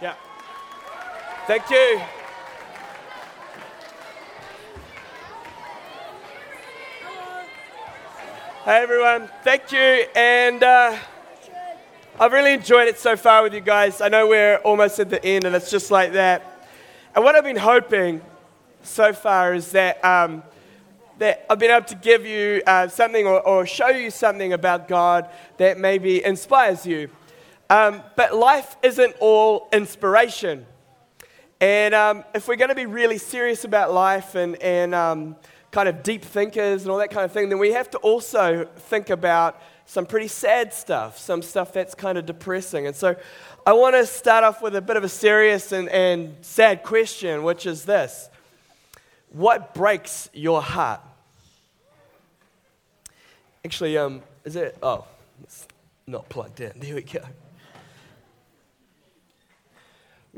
Yeah. Thank you. Hey everyone, thank you. And uh, I've really enjoyed it so far with you guys. I know we're almost at the end, and it's just like that. And what I've been hoping so far is that, um, that I've been able to give you uh, something or, or, show you something about God that maybe inspires you. Um, but life isn't all inspiration. And um, if we're going to be really serious about life and, and um, kind of deep thinkers and all that kind of thing, then we have to also think about some pretty sad stuff, some stuff that's kind of depressing. And so I want to start off with a bit of a serious and, and sad question, which is this What breaks your heart? Actually, um, is it? Oh, it's not plugged in. There we go.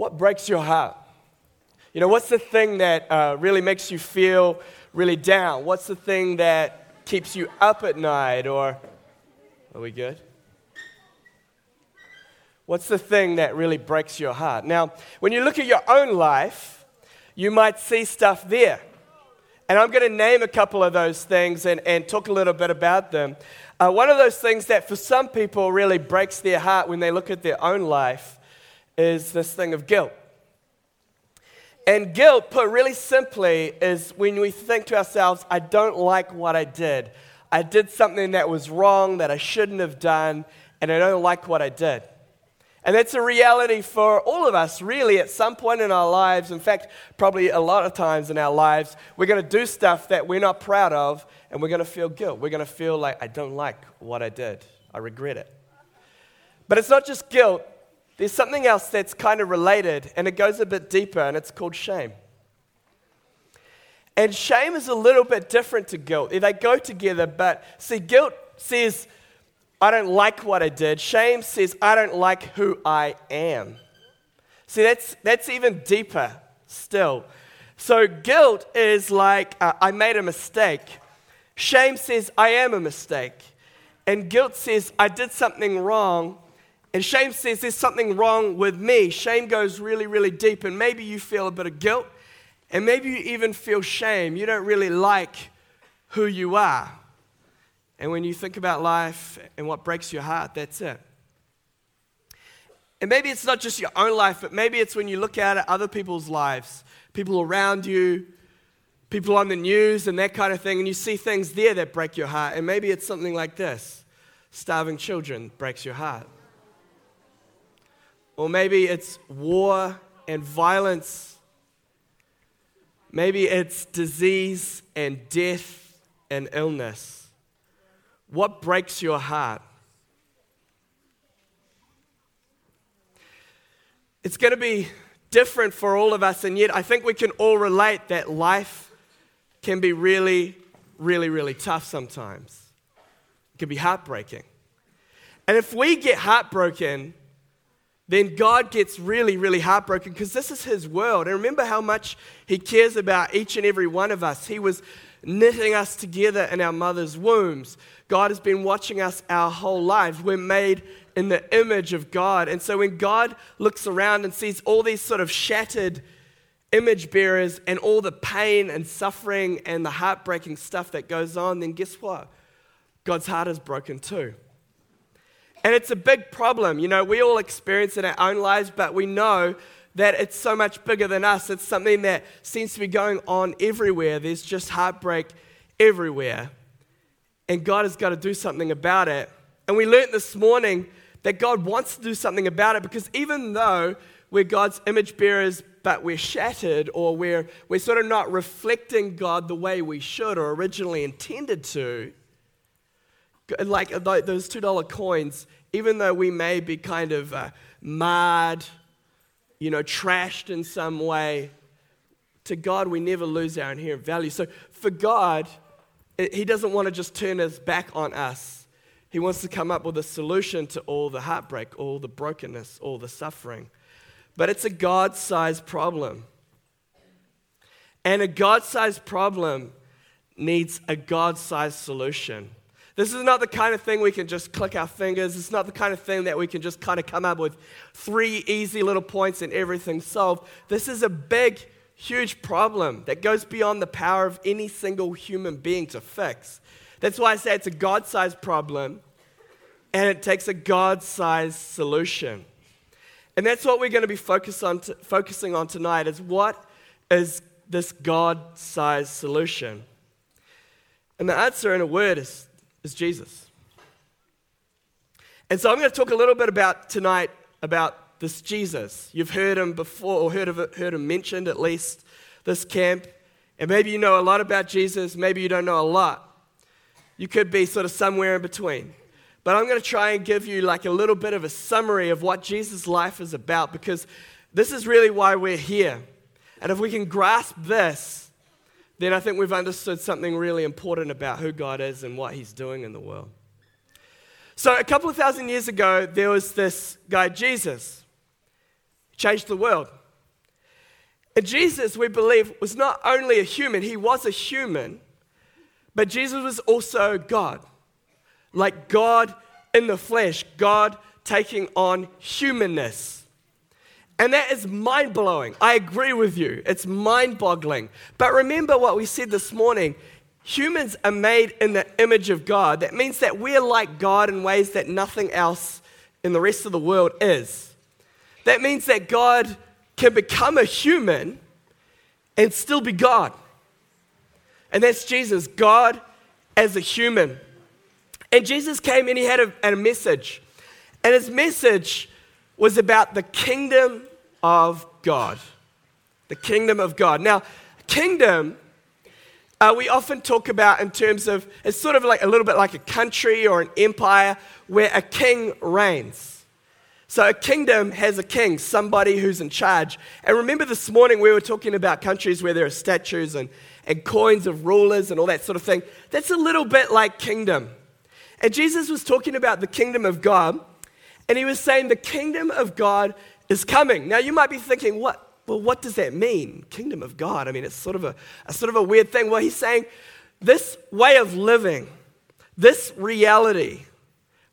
What breaks your heart? You know, what's the thing that uh, really makes you feel really down? What's the thing that keeps you up at night? Or are we good? What's the thing that really breaks your heart? Now, when you look at your own life, you might see stuff there. And I'm going to name a couple of those things and, and talk a little bit about them. Uh, one of those things that for some people really breaks their heart when they look at their own life is this thing of guilt. And guilt, put really simply, is when we think to ourselves, I don't like what I did. I did something that was wrong, that I shouldn't have done, and I don't like what I did. And that's a reality for all of us, really, at some point in our lives. In fact, probably a lot of times in our lives, we're going to do stuff that we're not proud of, and we're going to feel guilt. We're going to feel like, I don't like what I did. I regret it. But it's not just guilt, there's something else that's kind of related, and it goes a bit deeper, and it's called shame. And shame is a little bit different to guilt. They go together, but see, guilt says, I don't like what I did. Shame says, I don't like who I am. See, that's, that's even deeper still. So, guilt is like, uh, I made a mistake. Shame says, I am a mistake. And guilt says, I did something wrong and shame says there's something wrong with me. Shame goes really, really deep, and maybe you feel a bit of guilt, and maybe you even feel shame. You don't really like who you are. And when you think about life and what breaks your heart, that's it. And maybe it's not just your own life, but maybe it's when you look out at other people's lives, people around you, people on the news, and that kind of thing, and you see things there that break your heart. And maybe it's something like this starving children breaks your heart. Or maybe it's war and violence. Maybe it's disease and death and illness. What breaks your heart? It's going to be different for all of us, and yet I think we can all relate that life can be really, really, really tough sometimes. It can be heartbreaking. And if we get heartbroken, then God gets really, really heartbroken because this is His world. And remember how much He cares about each and every one of us. He was knitting us together in our mother's wombs. God has been watching us our whole lives. We're made in the image of God. And so when God looks around and sees all these sort of shattered image bearers and all the pain and suffering and the heartbreaking stuff that goes on, then guess what? God's heart is broken too. And it's a big problem. You know, we all experience it in our own lives, but we know that it's so much bigger than us. It's something that seems to be going on everywhere. There's just heartbreak everywhere. And God has got to do something about it. And we learned this morning that God wants to do something about it because even though we're God's image bearers, but we're shattered or we're, we're sort of not reflecting God the way we should or originally intended to, like those $2 coins, even though we may be kind of uh, marred, you know, trashed in some way, to God we never lose our inherent value. So for God, He doesn't want to just turn His back on us. He wants to come up with a solution to all the heartbreak, all the brokenness, all the suffering. But it's a God sized problem. And a God sized problem needs a God sized solution. This is not the kind of thing we can just click our fingers. It's not the kind of thing that we can just kind of come up with three easy little points and everything solved. This is a big, huge problem that goes beyond the power of any single human being to fix. That's why I say it's a God sized problem and it takes a God sized solution. And that's what we're going to be focus on focusing on tonight is what is this God sized solution? And the answer in a word is, is Jesus. And so I'm going to talk a little bit about tonight about this Jesus. You've heard him before, or heard, of it, heard him mentioned at least, this camp. And maybe you know a lot about Jesus, maybe you don't know a lot. You could be sort of somewhere in between. But I'm going to try and give you like a little bit of a summary of what Jesus' life is about because this is really why we're here. And if we can grasp this, then I think we've understood something really important about who God is and what He's doing in the world. So, a couple of thousand years ago, there was this guy, Jesus. Changed the world. And Jesus, we believe, was not only a human, he was a human, but Jesus was also God. Like God in the flesh, God taking on humanness. And that is mind blowing. I agree with you. It's mind boggling. But remember what we said this morning humans are made in the image of God. That means that we're like God in ways that nothing else in the rest of the world is. That means that God can become a human and still be God. And that's Jesus, God as a human. And Jesus came and he had a, a message. And his message was about the kingdom of God. The kingdom of God. Now, kingdom, uh, we often talk about in terms of, it's sort of like a little bit like a country or an empire where a king reigns. So a kingdom has a king, somebody who's in charge. And remember this morning we were talking about countries where there are statues and, and coins of rulers and all that sort of thing. That's a little bit like kingdom. And Jesus was talking about the kingdom of God, and he was saying the kingdom of God is coming. Now you might be thinking, what? Well, what does that mean? Kingdom of God. I mean, it's sort of a, a sort of a weird thing. Well, he's saying this way of living, this reality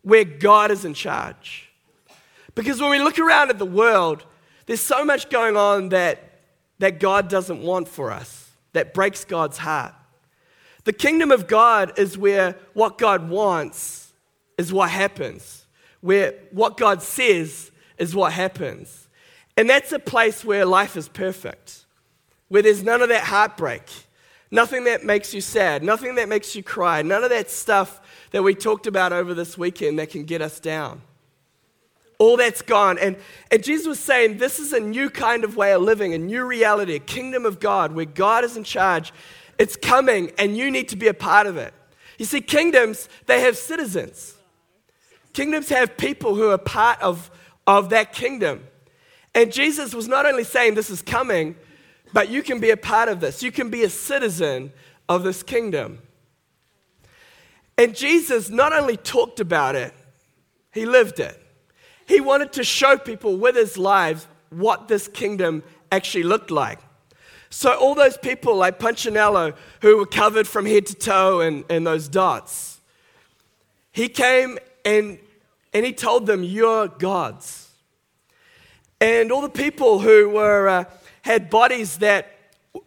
where God is in charge. Because when we look around at the world, there's so much going on that, that God doesn't want for us, that breaks God's heart. The kingdom of God is where what God wants is what happens, where what God says is what happens. And that's a place where life is perfect, where there's none of that heartbreak, nothing that makes you sad, nothing that makes you cry, none of that stuff that we talked about over this weekend that can get us down. All that's gone. And, and Jesus was saying this is a new kind of way of living, a new reality, a kingdom of God where God is in charge it's coming, and you need to be a part of it. You see, kingdoms, they have citizens. Kingdoms have people who are part of, of that kingdom. And Jesus was not only saying this is coming, but you can be a part of this. You can be a citizen of this kingdom. And Jesus not only talked about it, he lived it. He wanted to show people with his lives what this kingdom actually looked like. So, all those people like Punchinello who were covered from head to toe in, in those dots, he came and, and he told them, You're God's. And all the people who were, uh, had bodies that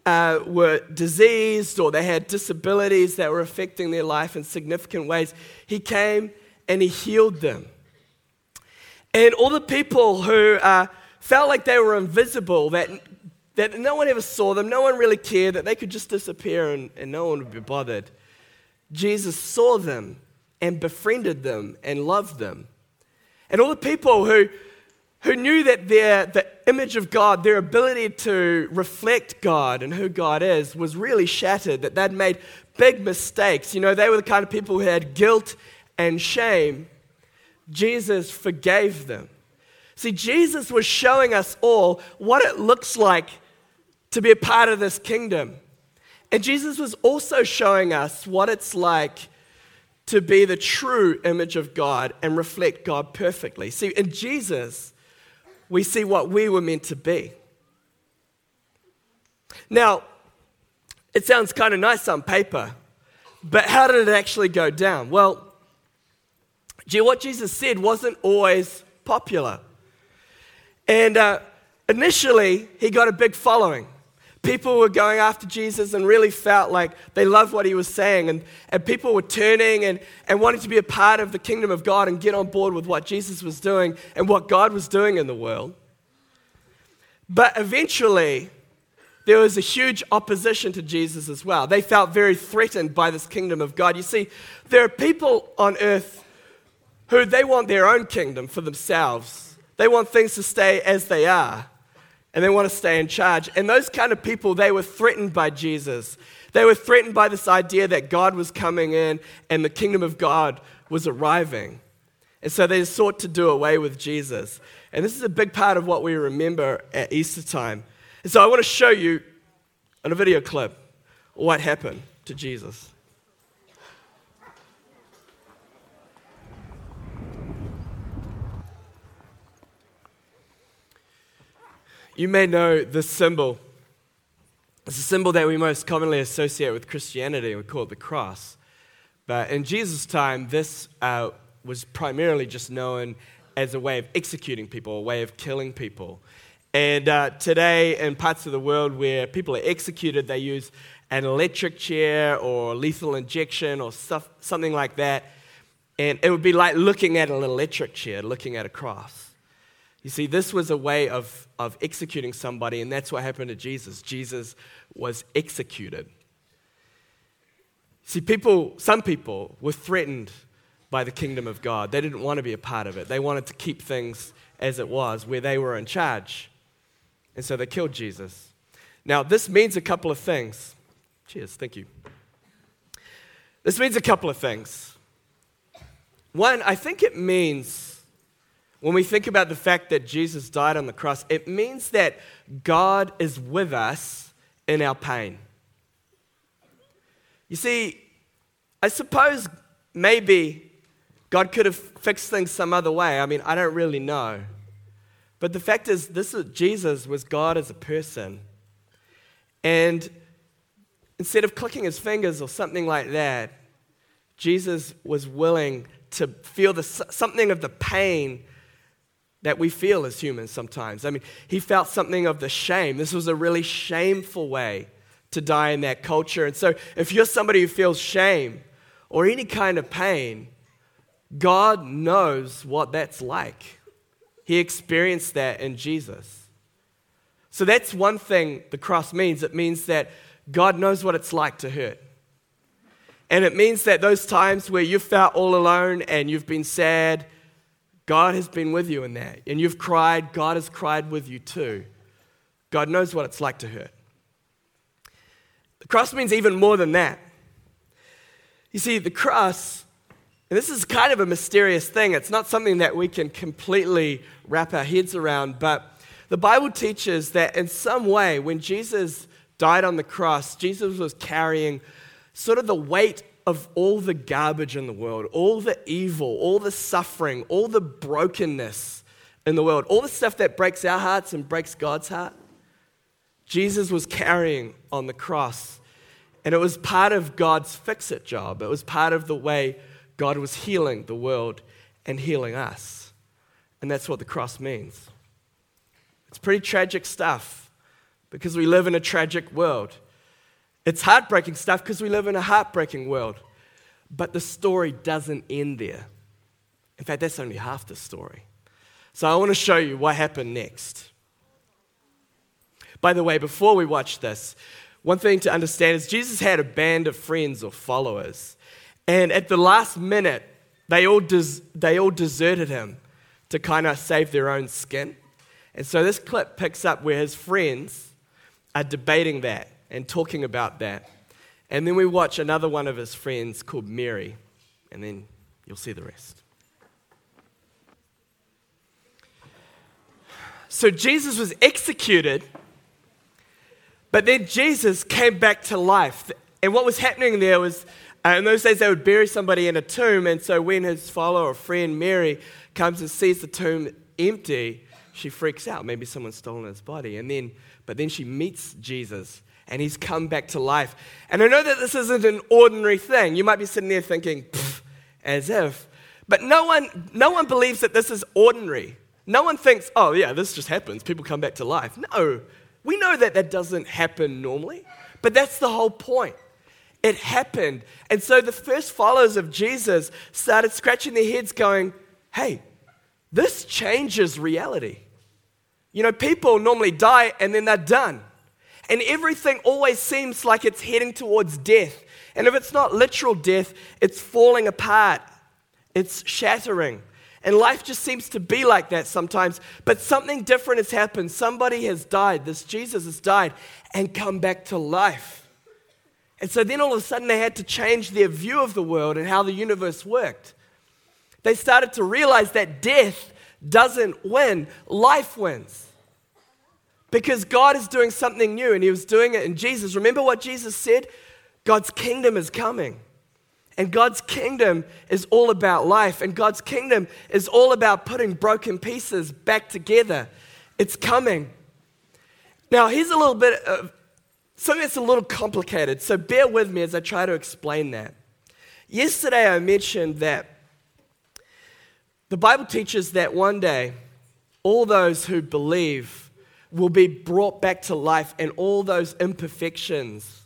uh, were diseased or they had disabilities that were affecting their life in significant ways, he came and he healed them. And all the people who uh, felt like they were invisible, that that no one ever saw them, no one really cared, that they could just disappear and, and no one would be bothered. Jesus saw them and befriended them and loved them. And all the people who, who knew that their, the image of God, their ability to reflect God and who God is, was really shattered, that they'd made big mistakes. You know, they were the kind of people who had guilt and shame. Jesus forgave them. See, Jesus was showing us all what it looks like to be a part of this kingdom. And Jesus was also showing us what it's like to be the true image of God and reflect God perfectly. See, in Jesus, we see what we were meant to be. Now, it sounds kind of nice on paper, but how did it actually go down? Well, what Jesus said wasn't always popular. And uh, initially, he got a big following. People were going after Jesus and really felt like they loved what he was saying. And, and people were turning and, and wanting to be a part of the kingdom of God and get on board with what Jesus was doing and what God was doing in the world. But eventually, there was a huge opposition to Jesus as well. They felt very threatened by this kingdom of God. You see, there are people on earth who they want their own kingdom for themselves. They want things to stay as they are and they want to stay in charge. And those kind of people, they were threatened by Jesus. They were threatened by this idea that God was coming in and the kingdom of God was arriving. And so they sought to do away with Jesus. And this is a big part of what we remember at Easter time. And so I want to show you on a video clip what happened to Jesus. You may know this symbol. It's a symbol that we most commonly associate with Christianity. We call it the cross. But in Jesus' time, this uh, was primarily just known as a way of executing people, a way of killing people. And uh, today, in parts of the world where people are executed, they use an electric chair or lethal injection or stuff, something like that. And it would be like looking at an electric chair, looking at a cross. You see, this was a way of, of executing somebody, and that's what happened to Jesus. Jesus was executed. See, people, some people were threatened by the kingdom of God. They didn't want to be a part of it. They wanted to keep things as it was, where they were in charge. And so they killed Jesus. Now, this means a couple of things. Cheers, thank you. This means a couple of things. One, I think it means when we think about the fact that Jesus died on the cross, it means that God is with us in our pain. You see, I suppose maybe God could have fixed things some other way. I mean, I don't really know. But the fact is, this is, Jesus was God as a person. And instead of clicking his fingers or something like that, Jesus was willing to feel the, something of the pain that we feel as humans sometimes. I mean, he felt something of the shame. This was a really shameful way to die in that culture. And so, if you're somebody who feels shame or any kind of pain, God knows what that's like. He experienced that in Jesus. So, that's one thing the cross means. It means that God knows what it's like to hurt. And it means that those times where you felt all alone and you've been sad God has been with you in that. And you've cried, God has cried with you too. God knows what it's like to hurt. The cross means even more than that. You see, the cross, and this is kind of a mysterious thing, it's not something that we can completely wrap our heads around, but the Bible teaches that in some way, when Jesus died on the cross, Jesus was carrying sort of the weight of all the garbage in the world, all the evil, all the suffering, all the brokenness in the world, all the stuff that breaks our hearts and breaks God's heart, Jesus was carrying on the cross. And it was part of God's fix it job. It was part of the way God was healing the world and healing us. And that's what the cross means. It's pretty tragic stuff because we live in a tragic world. It's heartbreaking stuff because we live in a heartbreaking world. But the story doesn't end there. In fact, that's only half the story. So I want to show you what happened next. By the way, before we watch this, one thing to understand is Jesus had a band of friends or followers. And at the last minute, they all, des- they all deserted him to kind of save their own skin. And so this clip picks up where his friends are debating that and talking about that. And then we watch another one of his friends called Mary, and then you'll see the rest. So Jesus was executed, but then Jesus came back to life. And what was happening there was, uh, in those days, they would bury somebody in a tomb. And so when his follower friend Mary comes and sees the tomb empty, she freaks out. Maybe someone's stolen his body. And then, but then she meets Jesus and he's come back to life. And I know that this isn't an ordinary thing. You might be sitting there thinking, as if. But no one, no one believes that this is ordinary. No one thinks, oh, yeah, this just happens. People come back to life. No, we know that that doesn't happen normally, but that's the whole point. It happened. And so the first followers of Jesus started scratching their heads, going, hey, this changes reality. You know, people normally die and then they're done. And everything always seems like it's heading towards death. And if it's not literal death, it's falling apart, it's shattering. And life just seems to be like that sometimes. But something different has happened. Somebody has died. This Jesus has died and come back to life. And so then all of a sudden they had to change their view of the world and how the universe worked. They started to realize that death doesn't win, life wins. Because God is doing something new and He was doing it in Jesus. Remember what Jesus said? God's kingdom is coming. And God's kingdom is all about life. And God's kingdom is all about putting broken pieces back together. It's coming. Now, here's a little bit of something that's a little complicated. So bear with me as I try to explain that. Yesterday, I mentioned that the Bible teaches that one day all those who believe will be brought back to life, and all those imperfections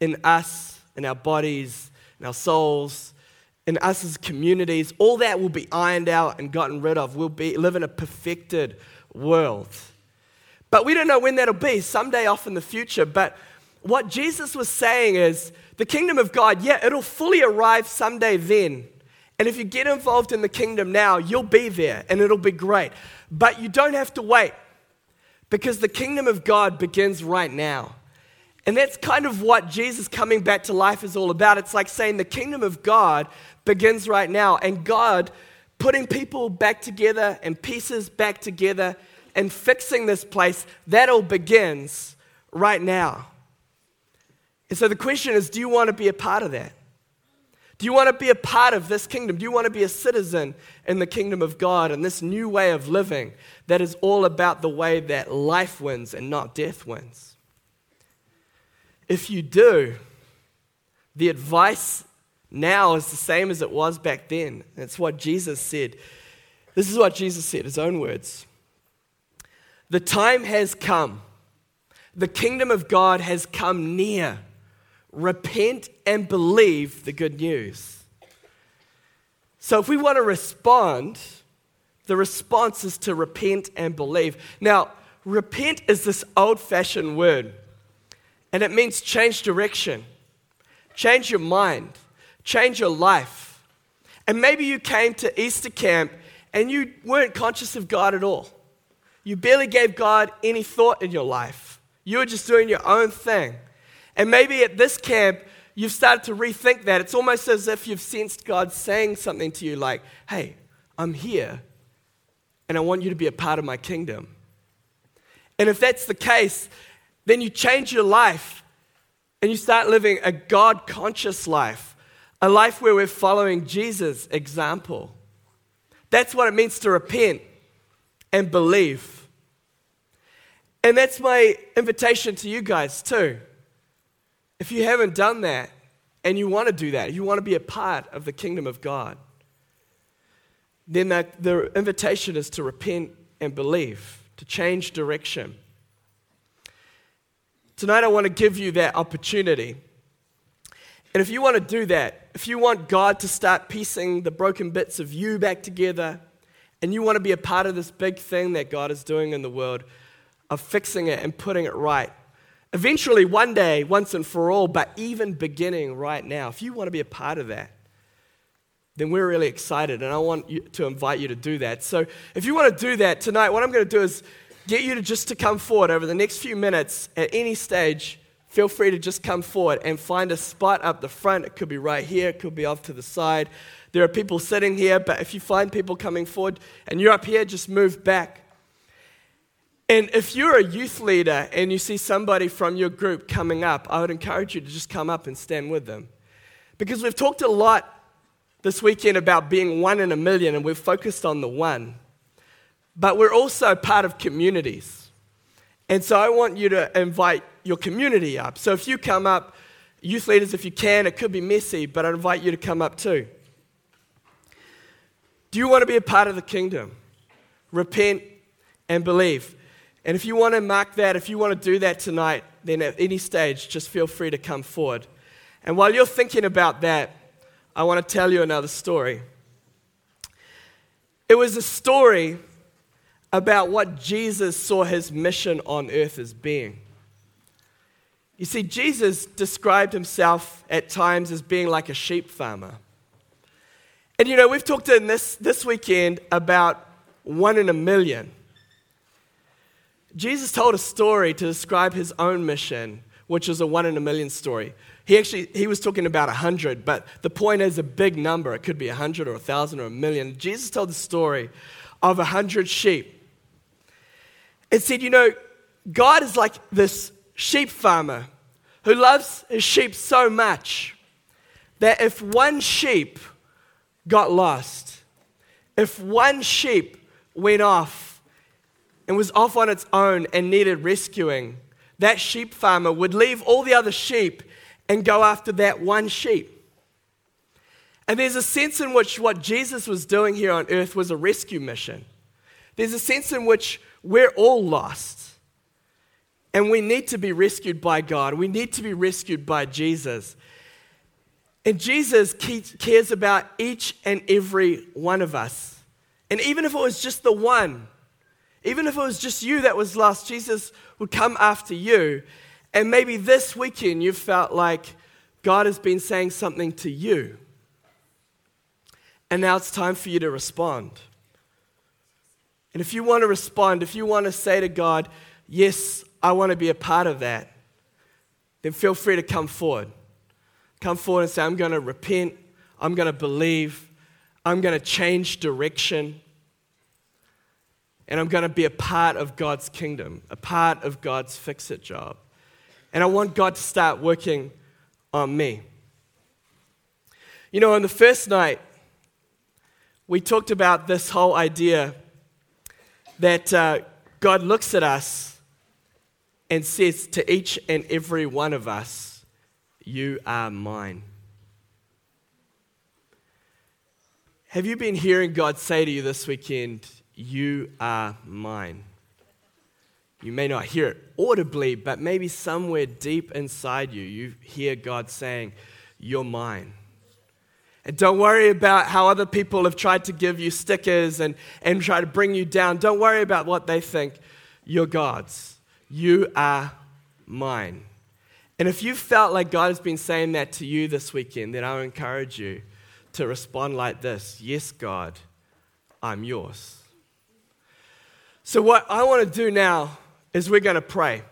in us, in our bodies, in our souls, in us as communities, all that will be ironed out and gotten rid of. We'll be, live in a perfected world. But we don't know when that'll be, someday off in the future. But what Jesus was saying is the kingdom of God, yeah, it'll fully arrive someday then. And if you get involved in the kingdom now, you'll be there and it'll be great. But you don't have to wait because the kingdom of God begins right now. And that's kind of what Jesus coming back to life is all about. It's like saying the kingdom of God begins right now, and God putting people back together and pieces back together and fixing this place, that all begins right now. And so the question is do you want to be a part of that? Do you want to be a part of this kingdom? Do you want to be a citizen in the kingdom of God and this new way of living that is all about the way that life wins and not death wins? If you do, the advice now is the same as it was back then. That's what Jesus said. This is what Jesus said, his own words. The time has come. The kingdom of God has come near repent and believe the good news. So, if we want to respond, the response is to repent and believe. Now, repent is this old fashioned word, and it means change direction, change your mind, change your life. And maybe you came to Easter camp and you weren't conscious of God at all. You barely gave God any thought in your life. You were just doing your own thing. And maybe at this camp, you've started to rethink that. It's almost as if you've sensed God saying something to you like, hey, I'm here, and I want you to be a part of my kingdom. And if that's the case, then you change your life and you start living a God conscious life, a life where we're following Jesus' example. That's what it means to repent and believe. And that's my invitation to you guys, too. If you haven't done that and you want to do that, you want to be a part of the kingdom of God, then that, the invitation is to repent and believe, to change direction. Tonight, I want to give you that opportunity. And if you want to do that, if you want God to start piecing the broken bits of you back together, and you want to be a part of this big thing that God is doing in the world, of fixing it and putting it right, Eventually, one day, once and for all, but even beginning right now, if you want to be a part of that, then we're really excited, and I want you to invite you to do that. So, if you want to do that tonight, what I'm going to do is get you to just to come forward over the next few minutes at any stage. Feel free to just come forward and find a spot up the front. It could be right here, it could be off to the side. There are people sitting here, but if you find people coming forward and you're up here, just move back. And if you're a youth leader and you see somebody from your group coming up, I would encourage you to just come up and stand with them. Because we've talked a lot this weekend about being one in a million, and we've focused on the one. But we're also part of communities. And so I want you to invite your community up. So if you come up, youth leaders, if you can, it could be messy, but I invite you to come up too. Do you want to be a part of the kingdom? Repent and believe. And if you want to mark that, if you want to do that tonight, then at any stage, just feel free to come forward. And while you're thinking about that, I want to tell you another story. It was a story about what Jesus saw his mission on earth as being. You see, Jesus described himself at times as being like a sheep farmer. And you know, we've talked in this, this weekend about one in a million. Jesus told a story to describe his own mission, which is a one in a million story. He actually he was talking about a hundred, but the point is a big number. It could be a hundred or a thousand or a million. Jesus told the story of a hundred sheep. It said, you know, God is like this sheep farmer who loves his sheep so much that if one sheep got lost, if one sheep went off and was off on its own and needed rescuing, that sheep farmer would leave all the other sheep and go after that one sheep. And there's a sense in which what Jesus was doing here on earth was a rescue mission. There's a sense in which we're all lost. And we need to be rescued by God. We need to be rescued by Jesus. And Jesus cares about each and every one of us. And even if it was just the one, even if it was just you that was lost, Jesus would come after you. And maybe this weekend you felt like God has been saying something to you. And now it's time for you to respond. And if you want to respond, if you want to say to God, Yes, I want to be a part of that, then feel free to come forward. Come forward and say, I'm going to repent, I'm going to believe, I'm going to change direction, and I'm going to be a part of God's kingdom, a part of God's fix it job. And I want God to start working on me. You know, on the first night, we talked about this whole idea that uh, God looks at us and says to each and every one of us, You are mine. Have you been hearing God say to you this weekend, You are mine? You may not hear it audibly, but maybe somewhere deep inside you, you hear God saying, You're mine. And don't worry about how other people have tried to give you stickers and, and try to bring you down. Don't worry about what they think. You're God's. You are mine. And if you felt like God has been saying that to you this weekend, then I encourage you to respond like this Yes, God, I'm yours. So, what I want to do now is we're going to pray.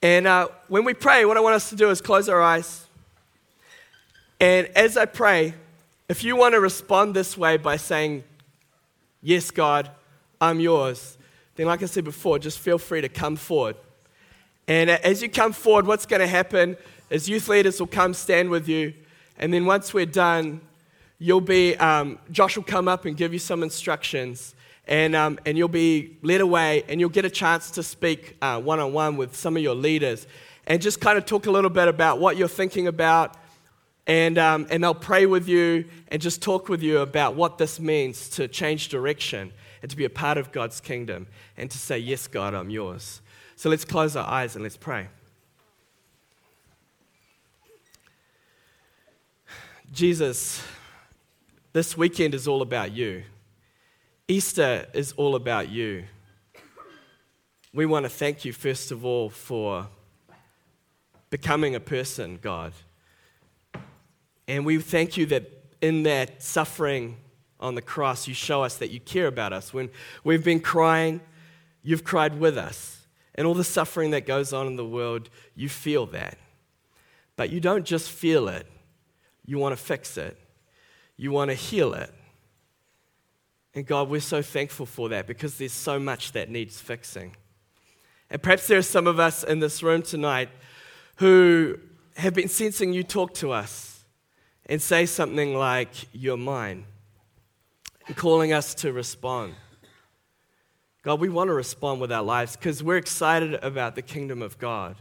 And uh, when we pray, what I want us to do is close our eyes. And as I pray, if you want to respond this way by saying, Yes, God, I'm yours, then, like I said before, just feel free to come forward. And as you come forward, what's going to happen is youth leaders will come stand with you. And then once we're done, you'll be, um, Josh will come up and give you some instructions. And, um, and you'll be led away and you'll get a chance to speak one on one with some of your leaders and just kind of talk a little bit about what you're thinking about. And, um, and they'll pray with you and just talk with you about what this means to change direction and to be a part of God's kingdom and to say, Yes, God, I'm yours. So let's close our eyes and let's pray. Jesus, this weekend is all about you. Easter is all about you. We want to thank you, first of all, for becoming a person, God. And we thank you that in that suffering on the cross, you show us that you care about us. When we've been crying, you've cried with us. And all the suffering that goes on in the world, you feel that. But you don't just feel it, you want to fix it, you want to heal it. And God, we're so thankful for that because there's so much that needs fixing. And perhaps there are some of us in this room tonight who have been sensing you talk to us and say something like, You're mine and calling us to respond. God, we want to respond with our lives because we're excited about the kingdom of God.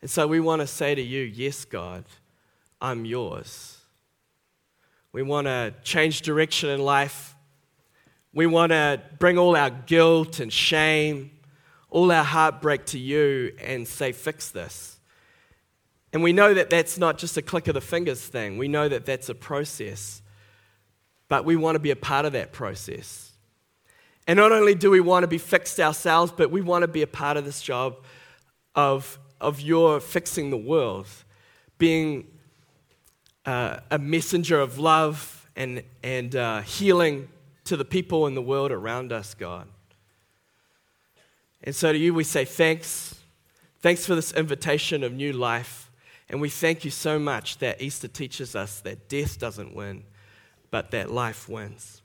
And so we want to say to you, Yes, God, I'm yours. We want to change direction in life. We want to bring all our guilt and shame, all our heartbreak to you and say, fix this. And we know that that's not just a click of the fingers thing. We know that that's a process. But we want to be a part of that process. And not only do we want to be fixed ourselves, but we want to be a part of this job of, of your fixing the world, being uh, a messenger of love and, and uh, healing to the people in the world around us, God. And so to you, we say thanks. Thanks for this invitation of new life. And we thank you so much that Easter teaches us that death doesn't win, but that life wins.